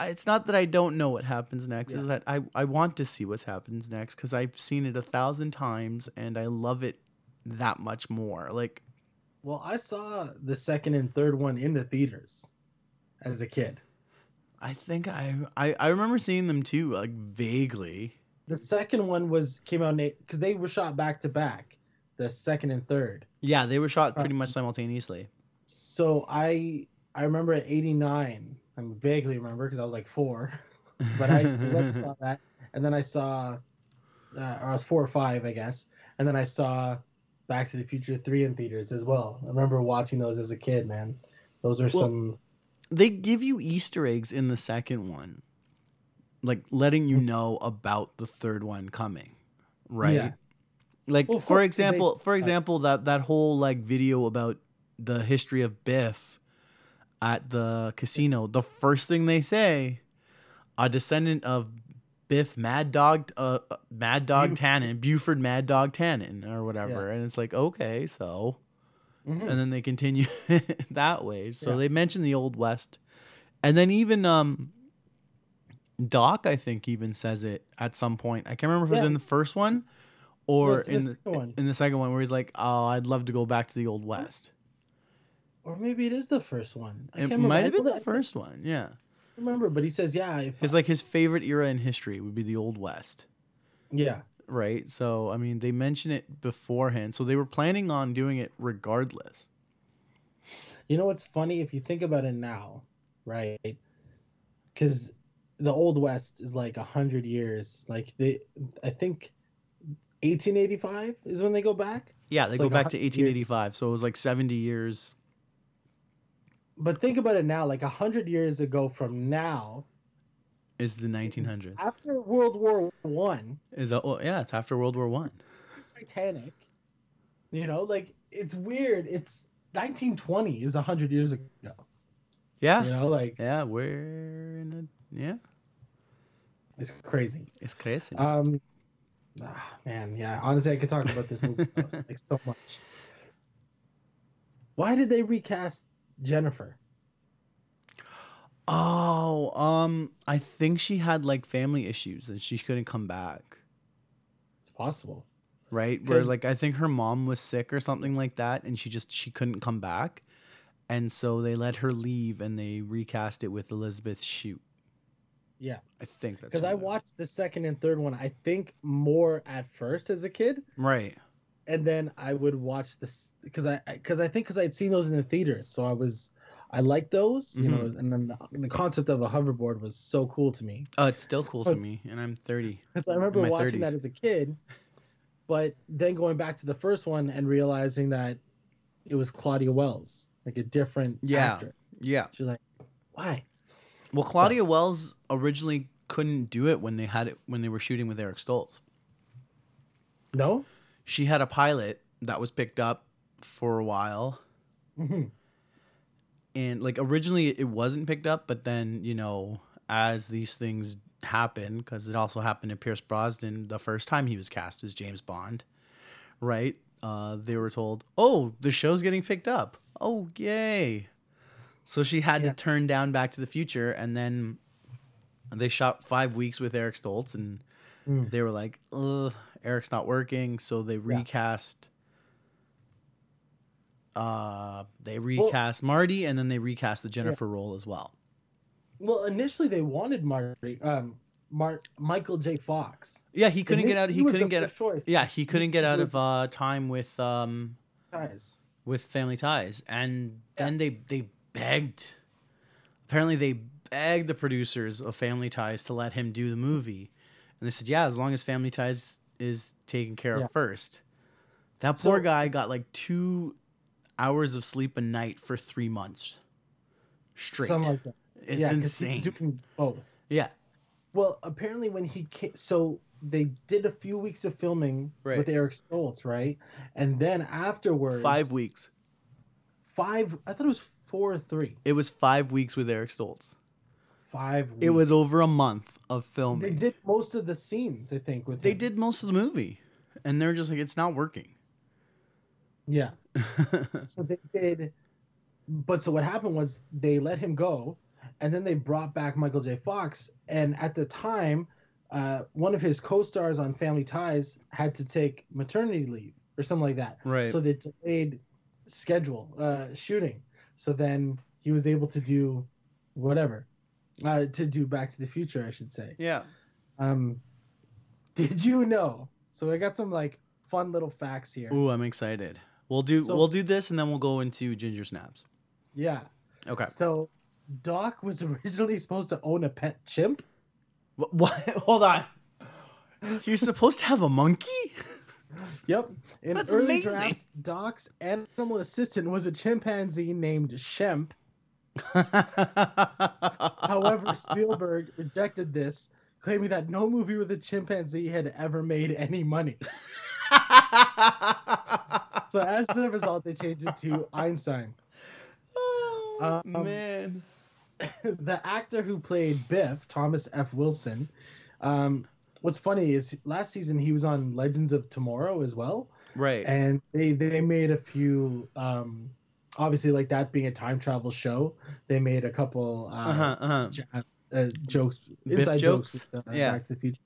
Speaker 3: it's not that I don't know what happens next. Is that I I want to see what happens next because I've seen it a thousand times and I love it that much more. Like,
Speaker 4: Well, I saw the second and third one in the theaters as a kid.
Speaker 3: I think I I, I remember seeing them too, like vaguely.
Speaker 4: The second one was came out because they were shot back to back. The second and third.
Speaker 3: Yeah, they were shot pretty
Speaker 4: Um,
Speaker 3: much simultaneously.
Speaker 4: So I I remember at '89. I vaguely remember because I was like four, but I saw that, and then I saw, uh, or I was four or five, I guess, and then I saw Back to the Future three in theaters as well. I remember watching those as a kid, man. Those are
Speaker 3: Well,
Speaker 4: some.
Speaker 3: they give you Easter eggs in the second one, like letting you know about the third one coming, right?
Speaker 4: Yeah.
Speaker 3: Like
Speaker 4: Well,
Speaker 3: for
Speaker 4: course, they-
Speaker 3: example, for example, that that whole like video about the history of Biff at the casino. The first thing they say, a descendant of Biff Mad Dog, uh, uh, Mad Dog Tannen, Buford Mad Dog Tannen, or whatever, and it's like okay, so
Speaker 4: Mhm.
Speaker 3: and then they continue that way. So
Speaker 4: Yeah.
Speaker 3: they mention the old west, and then even um, Doc, I think, even says it at some point. I can't remember if it was
Speaker 4: Yeah.
Speaker 3: in the first one or in the
Speaker 4: one.
Speaker 3: in the second one, where he's like, "Oh, I'd love to go back to the old west."
Speaker 4: Or maybe it is the first one. I
Speaker 3: It might have been the first one, yeah.
Speaker 4: I remember, but he says, "Yeah,
Speaker 3: It's like his favorite era in history would be the old west,
Speaker 4: yeah."
Speaker 3: right? So I mean, they mention it beforehand, so they were planning on doing it regardless.
Speaker 4: You know what's funny if you think about it now, right? Because the old west is like a hundred years. Like they, I think, 1885 is when they go back.
Speaker 3: Yeah, they
Speaker 4: It's
Speaker 3: go
Speaker 4: like
Speaker 3: back to
Speaker 4: hundred years.
Speaker 3: 1885, so it was like 70 years.
Speaker 4: But think about it now, like a hundred years ago from now,
Speaker 3: Is the 1900s?
Speaker 4: after World War One,
Speaker 3: Is that, well, yeah, it's after World War One.
Speaker 4: Titanic. You know, like it's weird. It's 1920 is a hundred years ago.
Speaker 3: Yeah,
Speaker 4: You know, like
Speaker 3: yeah, we're in a yeah.
Speaker 4: it's crazy.
Speaker 3: It's crazy.
Speaker 4: Um, ah, man, yeah. Honestly, I could talk about this movie like so much. Why did they recast Jennifer?
Speaker 3: oh, um, I think she had like family issues and she couldn't come back.
Speaker 4: It's possible.
Speaker 3: Right, where like I think her mom was sick or something like that, and she just she couldn't come back, and so they let her leave and they recast it with Elisabeth Shue.
Speaker 4: Yeah,
Speaker 3: I think that's
Speaker 4: because I watched the second and third one. I think more at first as a kid,
Speaker 3: right.
Speaker 4: And then I would watch this because I because I think because I'd seen those in the theaters, so I was I liked those, you know,
Speaker 3: Mm-hmm.
Speaker 4: and then the, the concept of a hoverboard was so cool to me.
Speaker 3: Oh, it's still cool to me, and I'm 30.
Speaker 4: Because I remember watching
Speaker 3: 30s.
Speaker 4: that as a kid, but then going back to the first one and realizing that it was Claudia Wells, like a different
Speaker 3: Yeah.
Speaker 4: actor.
Speaker 3: Yeah.
Speaker 4: She's like, why?
Speaker 3: Well, Claudia Wells originally couldn't do it when they had it when they were shooting with Eric Stoltz.
Speaker 4: No?
Speaker 3: She had a pilot that was picked up for a while,
Speaker 4: hmm
Speaker 3: and like originally it wasn't picked up, but then you know as these things happen, because it also happened to Pierce Brosnan the first time he was cast as James Bond, right? Uh, they were told, "Oh, the show's getting picked up. Oh, yay!" So she had
Speaker 4: Yeah.
Speaker 3: to turn down Back to the Future, and then they shot five weeks with Eric Stoltz, and
Speaker 4: Mm.
Speaker 3: they were like, Ugh, "Eric's not working," so they recast. Uh, they recast Marty, and then they recast the Jennifer role as well.
Speaker 4: Well, initially they wanted Marty, um, Mar- Michael J. Fox.
Speaker 3: Yeah, he couldn't
Speaker 4: And
Speaker 3: get out. He
Speaker 4: was
Speaker 3: couldn't get.
Speaker 4: choice.
Speaker 3: Yeah, he couldn't get out of uh, time with um
Speaker 4: Guys.
Speaker 3: with Family Ties, and then they they begged. Apparently, they begged the producers of Family Ties to let him do the movie, and they said, "Yeah, as long as Family Ties is taken care
Speaker 4: Yeah.
Speaker 3: of first. That poor
Speaker 4: So-
Speaker 3: guy got like two hours of sleep a night for three months straight.
Speaker 4: Like
Speaker 3: it's
Speaker 4: Yeah,
Speaker 3: insane.
Speaker 4: Doing both.
Speaker 3: yeah,
Speaker 4: Well, apparently when he came, so they did a few weeks of filming
Speaker 3: Right.
Speaker 4: with Eric Stoltz, right? And then afterwards,
Speaker 3: Five weeks.
Speaker 4: five. I thought it was four or three.
Speaker 3: It was five weeks with Eric Stoltz.
Speaker 4: Five.
Speaker 3: It was over a month of filming.
Speaker 4: They did most of the scenes, I think. With
Speaker 3: They
Speaker 4: him.
Speaker 3: did most of the movie, and they're just like, it's not working.
Speaker 4: Yeah. so they did. But so what happened was they let him go, and then they brought back Michael J. Fox. And at the time, uh, one of his co-stars on Family Ties had to take maternity leave or something like that.
Speaker 3: Right.
Speaker 4: So they delayed schedule uh, shooting. So then he was able to do whatever, uh, to do Back to the Future, I should say.
Speaker 3: yeah.
Speaker 4: Um, did you know? So I got some like fun little facts here.
Speaker 3: Ooh, I'm excited. We'll do
Speaker 4: So-
Speaker 3: we'll do this, and then we'll go into Ginger Snaps.
Speaker 4: Yeah.
Speaker 3: Okay.
Speaker 4: So Doc was originally supposed to own a pet chimp.
Speaker 3: What? what? Hold on. You're supposed to have a monkey?
Speaker 4: Yep. In
Speaker 3: That's
Speaker 4: early
Speaker 3: amazing.
Speaker 4: drafts, Doc's animal assistant was a chimpanzee named Shemp. However, Spielberg rejected this, claiming that no movie with a chimpanzee had ever made any money. So as a result, they changed it to Einstein.
Speaker 3: oh,
Speaker 4: Um,
Speaker 3: man.
Speaker 4: the actor who played Biff, Thomas F. Wilson, um, what's funny is last season he was on Legends of Tomorrow as well,
Speaker 3: Right.
Speaker 4: and they they made a few. Um, obviously, like that being a time travel show, they made a couple uh,
Speaker 3: Uh-huh, uh-huh.
Speaker 4: j- uh, jokes,
Speaker 3: Biff
Speaker 4: inside
Speaker 3: jokes?
Speaker 4: jokes, with, uh,
Speaker 3: Yeah.
Speaker 4: Back to the Future.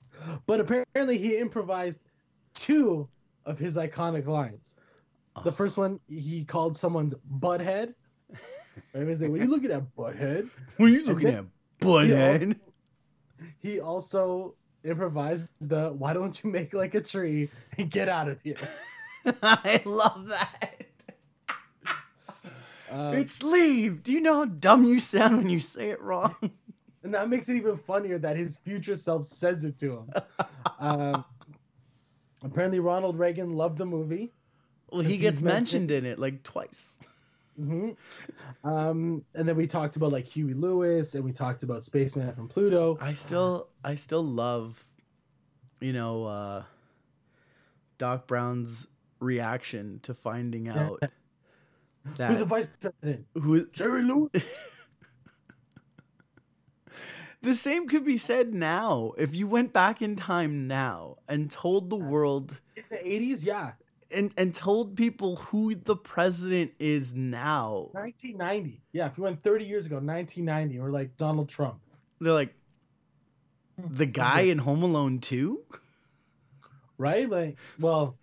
Speaker 4: But apparently, he improvised two of his iconic lines. The
Speaker 3: Oh.
Speaker 4: first one, he called someone's butthead. Right? He's like, "What are you looking at, butthead?"
Speaker 3: What are you looking
Speaker 4: then-
Speaker 3: at, butthead?
Speaker 4: He also improvised the "Why don't you make like a tree and get out of here?"
Speaker 3: I love that.
Speaker 4: Um,
Speaker 3: it's leave. Do you know how dumb you sound when you say it wrong?
Speaker 4: and that makes it even funnier that his future self says it to him. um, apparently, Ronald Reagan loved the movie.
Speaker 3: Well, he gets mentioned in it like twice.
Speaker 4: hmm Um, and then we talked about like Huey Lewis, and we talked about Spaceman from Pluto.
Speaker 3: I still, I still love, you know, uh, Doc Brown's reaction to finding out
Speaker 4: Who's the vice president?
Speaker 3: who
Speaker 4: Jerry Lewis.
Speaker 3: the same could be said now if you went back in time now and told the world
Speaker 4: In the eighties, yeah,
Speaker 3: and and told people who the president is now.
Speaker 4: nineteen ninety. Yeah, if you went thirty years ago, nineteen ninety, or like Donald Trump.
Speaker 3: They're like the guy in Home Alone 2?
Speaker 4: right? Like, well,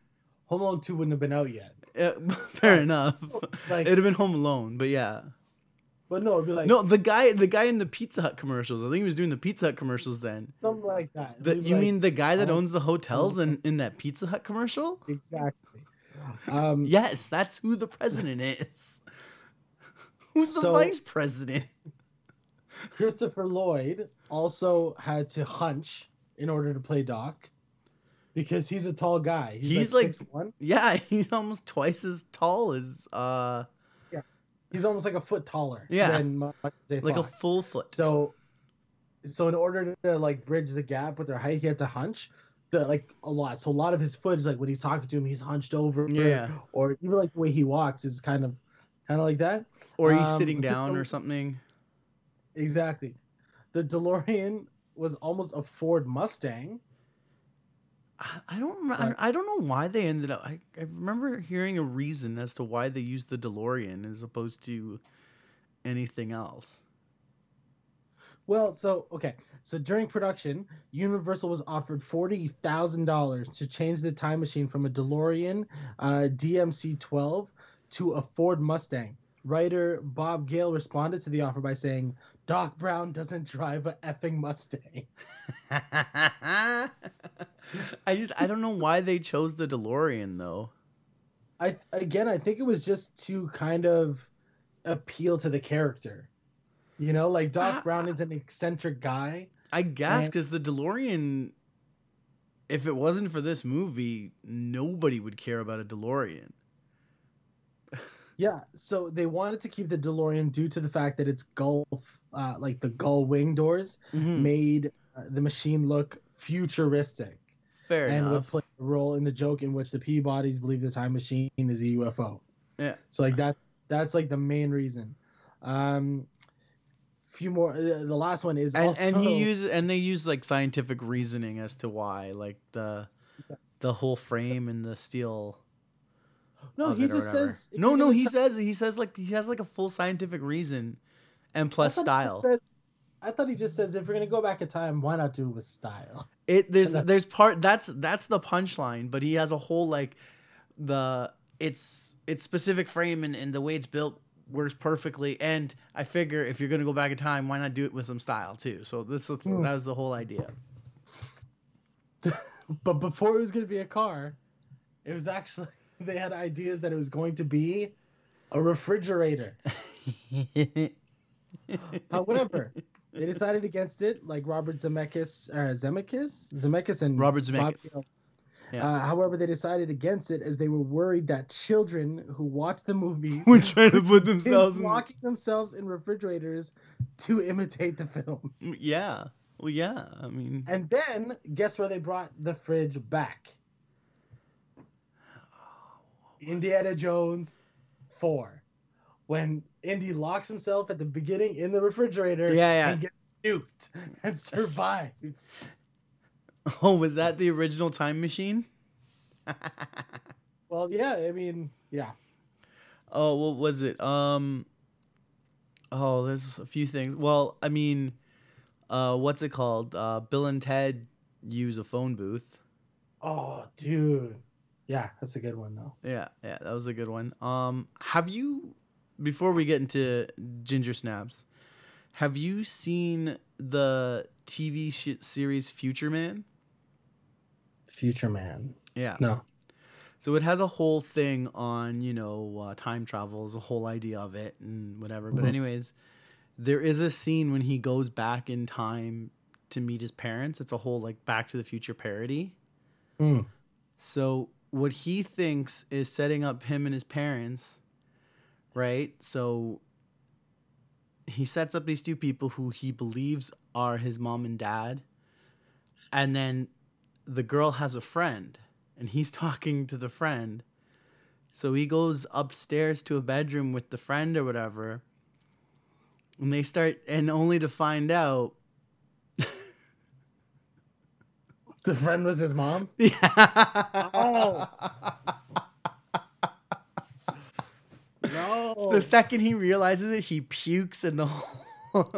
Speaker 4: Home Alone Two wouldn't have been out yet.
Speaker 3: Yeah, fair enough.
Speaker 4: Like-
Speaker 3: It'd have been Home Alone, but yeah.
Speaker 4: But no, it'd be like
Speaker 3: No, the guy, the guy in the Pizza Hut commercials. I think he was doing the Pizza Hut commercials then.
Speaker 4: something like that.
Speaker 3: The, you
Speaker 4: like-
Speaker 3: mean the guy that owns the hotels in, in that Pizza Hut commercial?
Speaker 4: exactly? Um,
Speaker 3: Yes, that's who the president is. Who's the
Speaker 4: So-
Speaker 3: vice president?
Speaker 4: Christopher Lloyd also had to hunch in order to play Doc because he's a tall guy. He's,
Speaker 3: He's
Speaker 4: like,
Speaker 3: like-
Speaker 4: 6'1".
Speaker 3: Yeah, he's almost twice as tall as uh
Speaker 4: He's almost like a foot taller.
Speaker 3: Yeah.
Speaker 4: than
Speaker 3: like a full foot.
Speaker 4: So, so in order to like bridge the gap with their height, he had to hunch. The, like a lot, so a lot of his footage, like when he's talking to him, he's hunched over.
Speaker 3: Yeah.
Speaker 4: Or even like the way he walks is kind of, kind of like that.
Speaker 3: or he's
Speaker 4: um,
Speaker 3: sitting down or something.
Speaker 4: Exactly. The DeLorean was almost a Ford Mustang.
Speaker 3: I- don't. I don't know why they ended up. I, I remember hearing a reason as to why they used the DeLorean as opposed to anything else.
Speaker 4: Well, so okay, so during production, Universal was offered forty thousand dollars to change the time machine from a DeLorean uh, DMC-12 to a Ford Mustang. Writer Bob Gale responded to the offer by saying, "Doc Brown doesn't drive a effing Mustang."
Speaker 3: I just I don't know why they chose the DeLorean though.
Speaker 4: I again, I think it was just to kind of appeal to the character. You know, like Doc
Speaker 3: Ah.
Speaker 4: Brown is an eccentric guy.
Speaker 3: I guess because the DeLorean, if it wasn't for this movie, nobody would care about a DeLorean.
Speaker 4: Yeah, so they wanted to keep the DeLorean due to the fact that its Gulf, uh, like the gull wing doors,
Speaker 3: Mhm.
Speaker 4: made the machine look futuristic
Speaker 3: Fair
Speaker 4: and would play a role in the joke in which the Peabodys believe the time machine is a UFO.
Speaker 3: Yeah.
Speaker 4: So like that that's like the main reason. Um few more uh, the last one is
Speaker 3: and
Speaker 4: also
Speaker 3: and he uses and they use like scientific reasoning as to why, like the the whole frame and the steel.
Speaker 4: No, he just says
Speaker 3: No, no, he
Speaker 4: tell-
Speaker 3: says he says like he has like a full scientific reason, and plus
Speaker 4: I
Speaker 3: style.
Speaker 4: said- I thought he just says if we're gonna go back in time, why not do it with style?
Speaker 3: It there's there's part that's that's the punchline, but he has a whole like the it's it's specific frame and, and the way it's built works perfectly. And I figure if you're gonna go back in time, why not do it with some style too? So this is
Speaker 4: Hmm.
Speaker 3: that was the whole idea.
Speaker 4: But before it was gonna be a car, it was actually they had ideas that it was going to be a refrigerator. However, they decided against it, like Robert Zemeckis, uh, Zemeckis, Zemeckis, and
Speaker 3: Robert
Speaker 4: Bob
Speaker 3: Zemeckis.
Speaker 4: Gale.
Speaker 3: Yeah.
Speaker 4: Uh, however, they decided against it as they were worried that children who watched the movie
Speaker 3: We're trying to put themselves in.
Speaker 4: locking themselves in refrigerators to imitate the film.
Speaker 3: Yeah. Well, yeah. I mean,
Speaker 4: And then, guess where they brought the fridge back? Indiana Jones 4. When Indy locks himself at the beginning in the refrigerator
Speaker 3: Yeah, yeah.
Speaker 4: and gets nuked and survives.
Speaker 3: oh, was that the original time machine?
Speaker 4: Well, yeah, I mean, yeah.
Speaker 3: Oh, what was it? Um. Oh, there's a few things. Well, I mean, uh, what's it called? Uh, Bill and Ted use a phone booth.
Speaker 4: Oh, dude. Yeah, that's a good one, though.
Speaker 3: Yeah, yeah, that was a good one. Um, have you, before we get into Ginger Snaps, have you seen the TV sh- series Future Man?
Speaker 4: Future Man.
Speaker 3: Yeah.
Speaker 4: No.
Speaker 3: So it has a whole thing on, you know, uh, time travel is a whole idea of it and whatever. But
Speaker 4: Mhm.
Speaker 3: anyways, there is a scene when he goes back in time to meet his parents. It's a whole like Back to the Future parody.
Speaker 4: Hmm.
Speaker 3: So what he thinks is setting up him and his parents, right? So he sets up these two people who he believes are his mom and dad. And then the girl has a friend and he's talking to the friend. So he goes upstairs to a bedroom with the friend or whatever. And they start and only to find out
Speaker 4: The friend was his mom?
Speaker 3: Yeah.
Speaker 4: Oh. No.
Speaker 3: The second he realizes it, he pukes in the hole.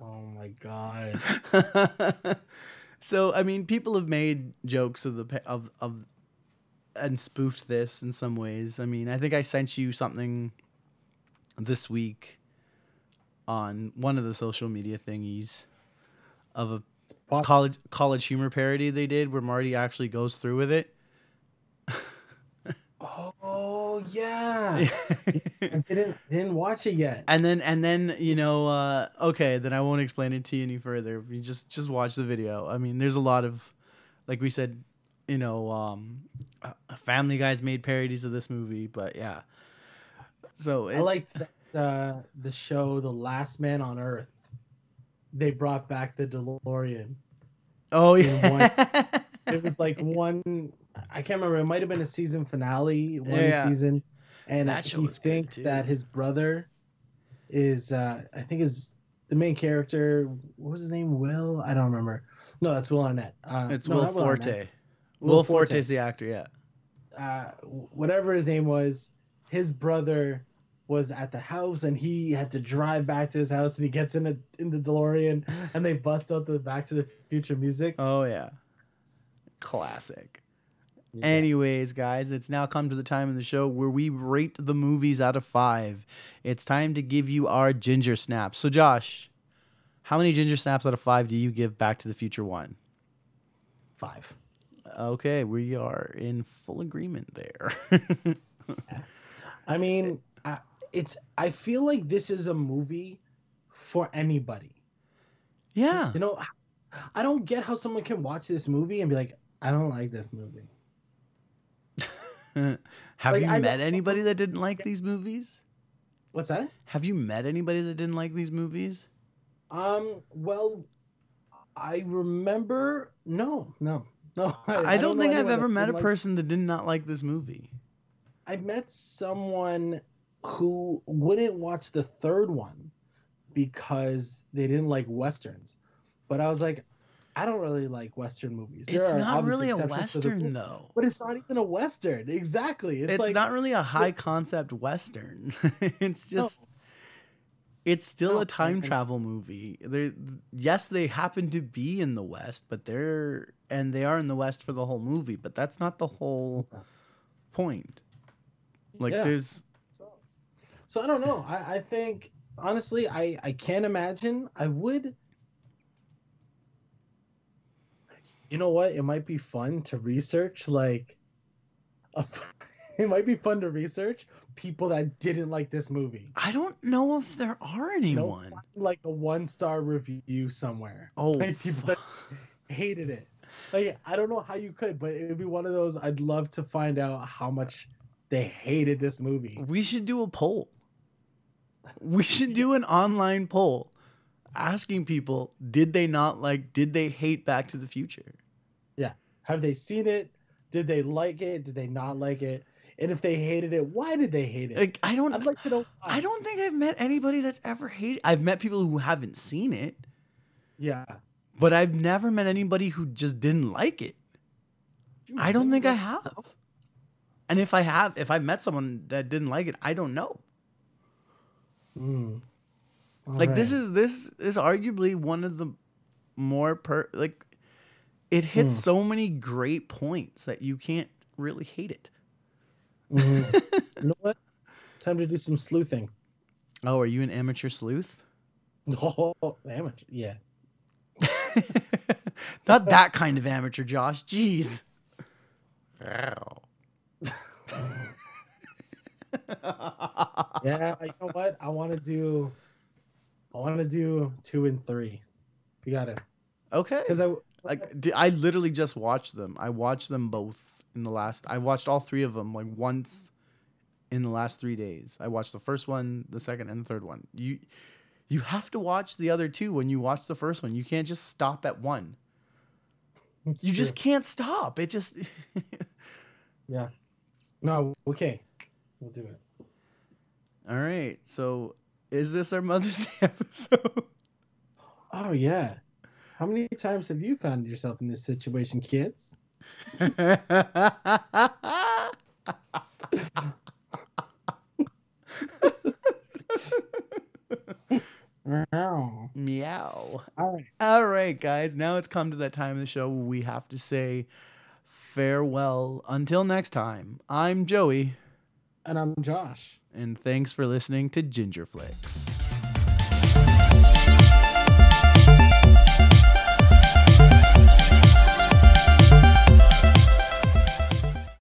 Speaker 4: Oh my god.
Speaker 3: so I mean, people have made jokes of the of of and spoofed this in some ways. I mean, I think I sent you something this week on one of the social media thingies of a
Speaker 4: Pop-
Speaker 3: college college humor parody they did where Marty actually goes through with it.
Speaker 4: Oh yeah. I didn't didn't watch it yet.
Speaker 3: and then and then you know uh okay then i won't explain it to you any further you just just watch the video i mean there's a lot of like we said you know um uh, family guys made parodies of this movie but yeah so
Speaker 4: I liked the, uh, the show The Last Man on Earth. They brought back the DeLorean.
Speaker 3: oh yeah
Speaker 4: It was like one I can't remember, it might have been a season finale, one
Speaker 3: Yeah.
Speaker 4: season. And
Speaker 3: That
Speaker 4: he thinks that his brother is uh I think is the main character what was his name? Will? I don't remember. No, that's Will Arnett. Uh,
Speaker 3: it's
Speaker 4: no,
Speaker 3: will
Speaker 4: Arnett.
Speaker 3: forte
Speaker 4: Will
Speaker 3: will,
Speaker 4: Forte.
Speaker 3: forte is the actor yeah
Speaker 4: uh, whatever his name was, his brother was at the house and he had to drive back to his house and he gets in the in the DeLorean and they bust out the Back to the Future music.
Speaker 3: oh yeah classic Anyways, guys, it's now come to the time in the show where we rate the movies out of five. It's time to give you our ginger snaps. So, Josh, how many ginger snaps out of five do you give Back to the Future One?
Speaker 4: Five.
Speaker 3: Okay, we are in full agreement there.
Speaker 4: I mean, it's. I feel like this is a movie for anybody.
Speaker 3: yeah.
Speaker 4: You know, I don't get how someone can watch this movie and be like, I don't like this movie.
Speaker 3: Have
Speaker 4: Like,
Speaker 3: you
Speaker 4: I
Speaker 3: met anybody that didn't like these movies?
Speaker 4: What's that?
Speaker 3: Have you met anybody that didn't like these movies?
Speaker 4: Um. Well, I remember. No, no, no.
Speaker 3: I, don't,
Speaker 4: know
Speaker 3: think I've ever met a person that did not like this movie.
Speaker 4: I met someone who wouldn't watch the third one because they didn't like westerns. But I was like, I don't really like western movies. There
Speaker 3: It's not really a western though.
Speaker 4: But it's not even a western. Exactly. It's,
Speaker 3: It's,
Speaker 4: like
Speaker 3: not really a high concept western. it's just it's still
Speaker 4: No,
Speaker 3: a time travel movie. They yes, they happen to be in the west, but they're and they are in the west for the whole movie, but that's not the whole point. Like
Speaker 4: Yeah.
Speaker 3: there's
Speaker 4: So I don't know. I, I think honestly, I I can't imagine. I would. You know what? It might be fun to research like. A, it might be fun to research people that didn't like this movie.
Speaker 3: I don't know if there are anyone.
Speaker 4: Like a one star review somewhere.
Speaker 3: Oh,
Speaker 4: like people that hated it. Like I don't know how you could, but it would be one of those. I'd love to find out how much they hated this movie.
Speaker 3: We should do a poll. We should do an online poll asking people did they not like did they hate Back to the Future?
Speaker 4: Yeah. Have they seen it? Did they like it? Did they not like it? And if they hated it, why did they hate it?
Speaker 3: Like I don't
Speaker 4: I'd like to know. Why.
Speaker 3: I don't think I've met anybody that's ever hated. I've met people who haven't seen it,
Speaker 4: Yeah.
Speaker 3: but I've never met anybody who just didn't like it. I don't think I have. And if I have, if I met someone that didn't like it, I don't know.
Speaker 4: Mm.
Speaker 3: like this is this is arguably one of the more per like it hits
Speaker 4: Hmm.
Speaker 3: so many great points that you can't really hate it.
Speaker 4: Mhm. you know what? Time to do some sleuthing.
Speaker 3: Oh, are you an amateur sleuth?
Speaker 4: Oh, amateur. Yeah.
Speaker 3: Not that kind of amateur, Josh. Jeez. Ow.
Speaker 4: Yeah. You know what? I want to do. I want to do two and three. You got it.
Speaker 3: Okay.
Speaker 4: Because I.
Speaker 3: Like I literally just watched them. I watched them both in the last. I watched all three of them like once in the last three days. I watched the first one, the second, and the third one. You you have to watch the other two when you watch the first one. You can't just stop at one.
Speaker 4: It's
Speaker 3: You just can't stop. It just
Speaker 4: Yeah. No. Okay. We'll do it.
Speaker 3: All right. So is this our Mother's Day episode?
Speaker 4: Oh yeah. How many times have you found yourself in this situation, kids? Meow.
Speaker 3: Meow.
Speaker 4: right.
Speaker 3: All right, guys. Now it's come to that time of the show where we have to say farewell. Until next time, I'm Joey,
Speaker 4: And I'm Josh.
Speaker 3: And thanks for listening to Ginger Flicks.